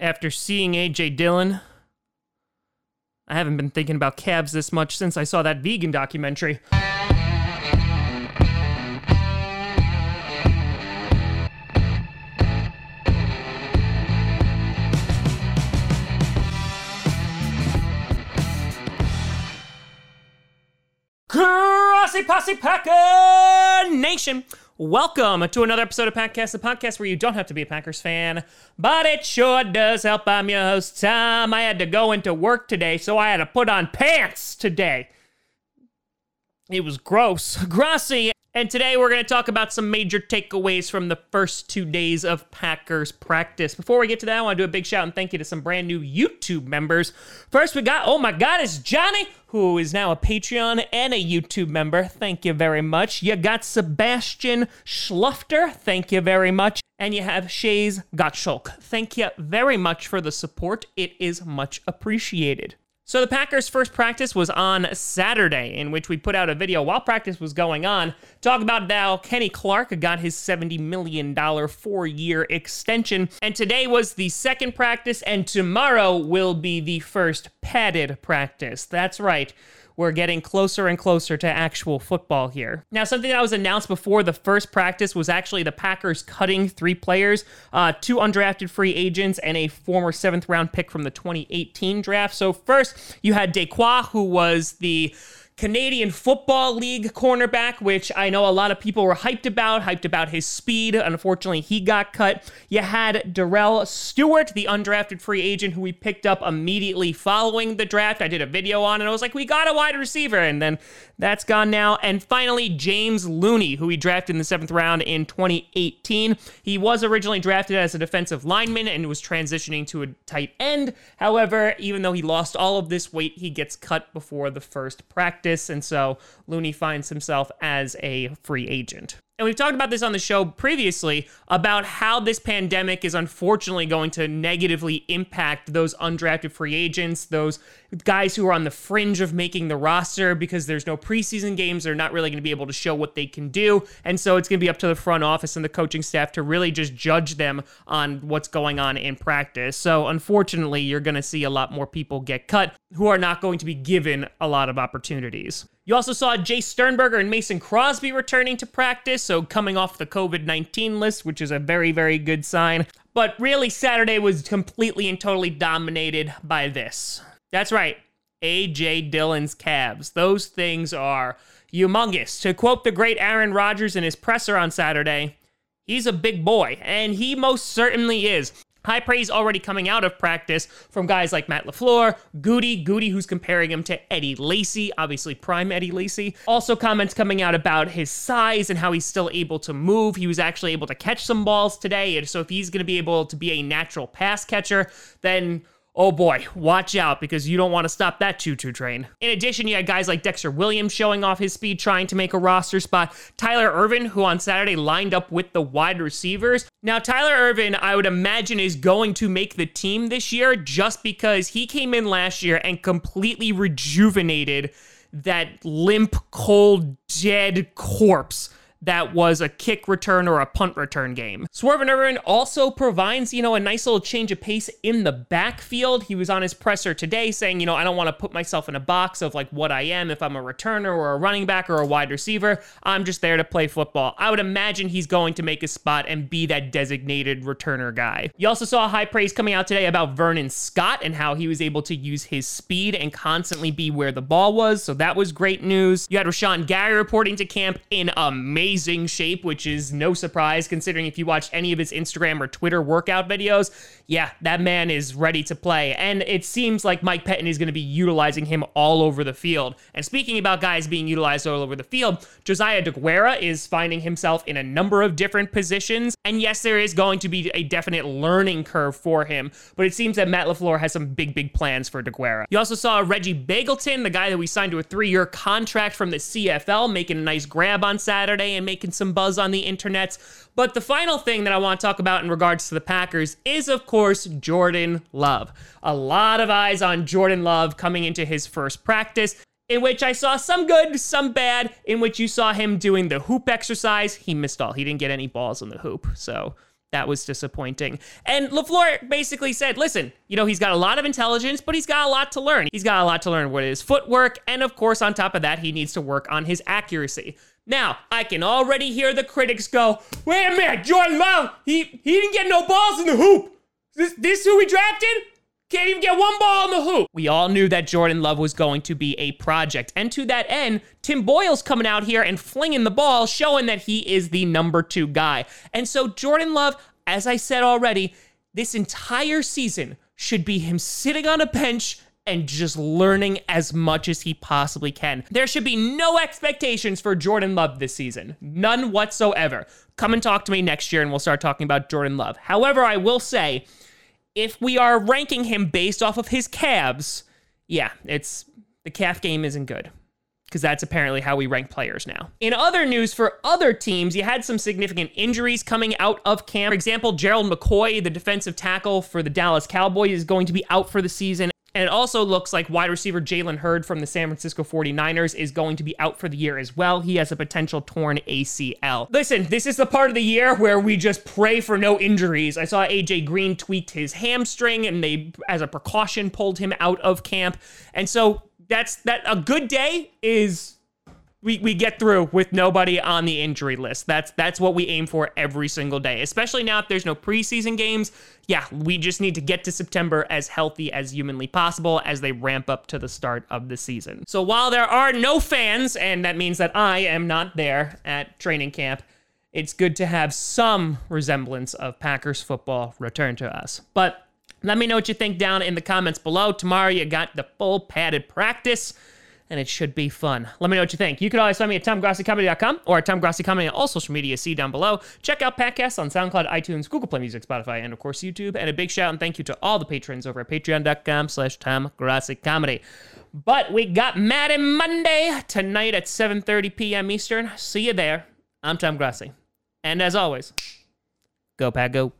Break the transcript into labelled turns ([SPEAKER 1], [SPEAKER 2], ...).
[SPEAKER 1] After seeing AJ Dillon, I haven't been thinking about calves this much since I saw that vegan documentary. Crossy Posse Packer Nation. Welcome to another episode of Packcast, the podcast where you don't have to be a Packers fan, but it sure does help. I'm your host, Tom. I had to go into work today, so I had to put on pants today. It was gross. Grassy. And today we're going to talk about some major takeaways from the first two days of Packers practice. Before we get to that, I want to do a big shout and thank you to some brand new YouTube members. First, we got, oh my God, it's Johnny, who is now a Patreon and a YouTube member. Thank you very much. You got Sebastian Schlufter. Thank you very much. And you have Shays Gottschalk. Thank you very much for the support. It is much appreciated. So the Packers' first practice was on Saturday, in which we put out a video while practice was going on, talk about how Kenny Clark got his $70 million four-year extension. And today was the second practice, and tomorrow will be the first padded practice. That's right we're getting closer and closer to actual football here. Now, something that was announced before the first practice was actually the Packers cutting three players, uh, two undrafted free agents, and a former seventh round pick from the 2018 draft. So, first, you had Dequoy, who was the Canadian Football League cornerback, which I know a lot of people were hyped about, hyped about his speed. Unfortunately, he got cut. You had Darrell Stewart, the undrafted free agent who we picked up immediately following the draft. I did a video on it. I was like, we got a wide receiver. And then that's gone now. And finally, James Looney, who we drafted in the seventh round in 2018. He was originally drafted as a defensive lineman and was transitioning to a tight end. However, even though he lost all of this weight, he gets cut before the first practice practice, and so Looney finds himself as a free agent. And we've talked about this on the show previously about how this pandemic is unfortunately going to negatively impact those undrafted free agents, those guys who are on the fringe of making the roster because there's no preseason games. They're not really going to be able to show what they can do. And so it's going to be up to the front office and the coaching staff to really just judge them on what's going on in practice. So unfortunately, you're going to see a lot more people get cut who are not going to be given a lot of opportunities. You also saw Jace Sternberger and Mason Crosby returning to practice, so coming off the COVID 19 list, which is a very, very good sign. But really, Saturday was completely and totally dominated by this. That's right, AJ Dillon's calves. Those things are humongous. To quote the great Aaron Rodgers in his presser on Saturday, he's a big boy, and he most certainly is. High praise already coming out of practice from guys like Matt LaFleur, Goody, Goody, who's comparing him to Eddie Lacy, obviously prime Eddie Lacy. Also, comments coming out about his size and how he's still able to move. He was actually able to catch some balls today. And so, if he's going to be able to be a natural pass catcher, then oh boy, watch out because you don't want to stop that choo choo train. In addition, you had guys like Dexter Williams showing off his speed, trying to make a roster spot. Tyler Ervin, who on Saturday lined up with the wide receivers. Now, Tyler Ervin, I would imagine, is going to make the team this year just because he came in last year and completely rejuvenated that limp, cold, dead corpse that was a kick return or a punt return game. Swerve Ervin also provides, you know, a nice little change of pace in the backfield. He was on his presser today saying, you know, I don't want to put myself in a box of like what I am if I'm a returner or a running back or a wide receiver. I'm just there to play football. I would imagine he's going to make a spot and be that designated returner guy. You also saw high praise coming out today about Vernon Scott and how he was able to use his speed and constantly be where the ball was. So that was great news. You had Rashan Gary reporting to camp in amazing amazing shape, which is no surprise considering if you watched any of his Instagram or Twitter workout videos, yeah, that man is ready to play. And it seems like Mike Pettine is going to be utilizing him all over the field. And speaking about guys being utilized all over the field, Josiah Deguara is finding himself in a number of different positions. And yes, there is going to be a definite learning curve for him, but it seems that Matt LaFleur has some big, big plans for Deguara. You also saw Reggie Begelton, the guy that we signed to a three year contract from the CFL, making a nice grab on Saturday and making some buzz on the internet. But the final thing that I want to talk about in regards to the Packers is, of course, Jordan Love. A lot of eyes on Jordan Love coming into his first practice in which I saw some good, some bad, in which you saw him doing the hoop exercise. He missed all. He didn't get any balls on the hoop. So that was disappointing. And LaFleur basically said, listen, you know, he's got a lot of intelligence, but he's got a lot to learn. He's got a lot to learn with his footwork. And of course, on top of that, he needs to work on his accuracy. Now, I can already hear the critics go, wait a minute, Jordan Love, he, he didn't get no balls in the hoop. This, this who we drafted? Can't even get one ball in the hoop. We all knew that Jordan Love was going to be a project. And to that end, Tim Boyle's coming out here and flinging the ball, showing that he is the number two guy. And so, Jordan Love, as I said already, this entire season should be him sitting on a bench and just learning as much as he possibly can. There should be no expectations for Jordan Love this season. None whatsoever. Come and talk to me next year and we'll start talking about Jordan Love. However, I will say, if we are ranking him based off of his calves, yeah, it's the calf game isn't good because that's apparently how we rank players now. In other news for other teams, you had some significant injuries coming out of camp. For example, Gerald McCoy, the defensive tackle for the Dallas Cowboys, is going to be out for the season. And it also looks like wide receiver Jalen Hurd from the San Francisco 49ers is going to be out for the year as well. He has a potential torn ACL. Listen, this is the part of the year where we just pray for no injuries. I saw AJ Green tweaked his hamstring and they, as a precaution, pulled him out of camp. And so that's that a good day is we, we get through with nobody on the injury list. That's that's what we aim for every single day. Especially now if there's no preseason games. Yeah, we just need to get to September as healthy as humanly possible as they ramp up to the start of the season. So while there are no fans, and that means that I am not there at training camp, it's good to have some resemblance of Packers football return to us. But let me know what you think down in the comments below. Tomorrow you got the full padded practice and it should be fun. Let me know what you think. You can always find me at TomGrassiComedy.com or at TomGrassiComedy on all social media. See down below. Check out podcasts on SoundCloud, iTunes, Google Play Music, Spotify, and of course YouTube. And a big shout and thank you to all the patrons over at patreon.com slash TomGrassiComedy. But we got Madden Monday tonight at 7.30 p.m. Eastern. See you there. I'm Tom Grassi. And as always, go Pack Go.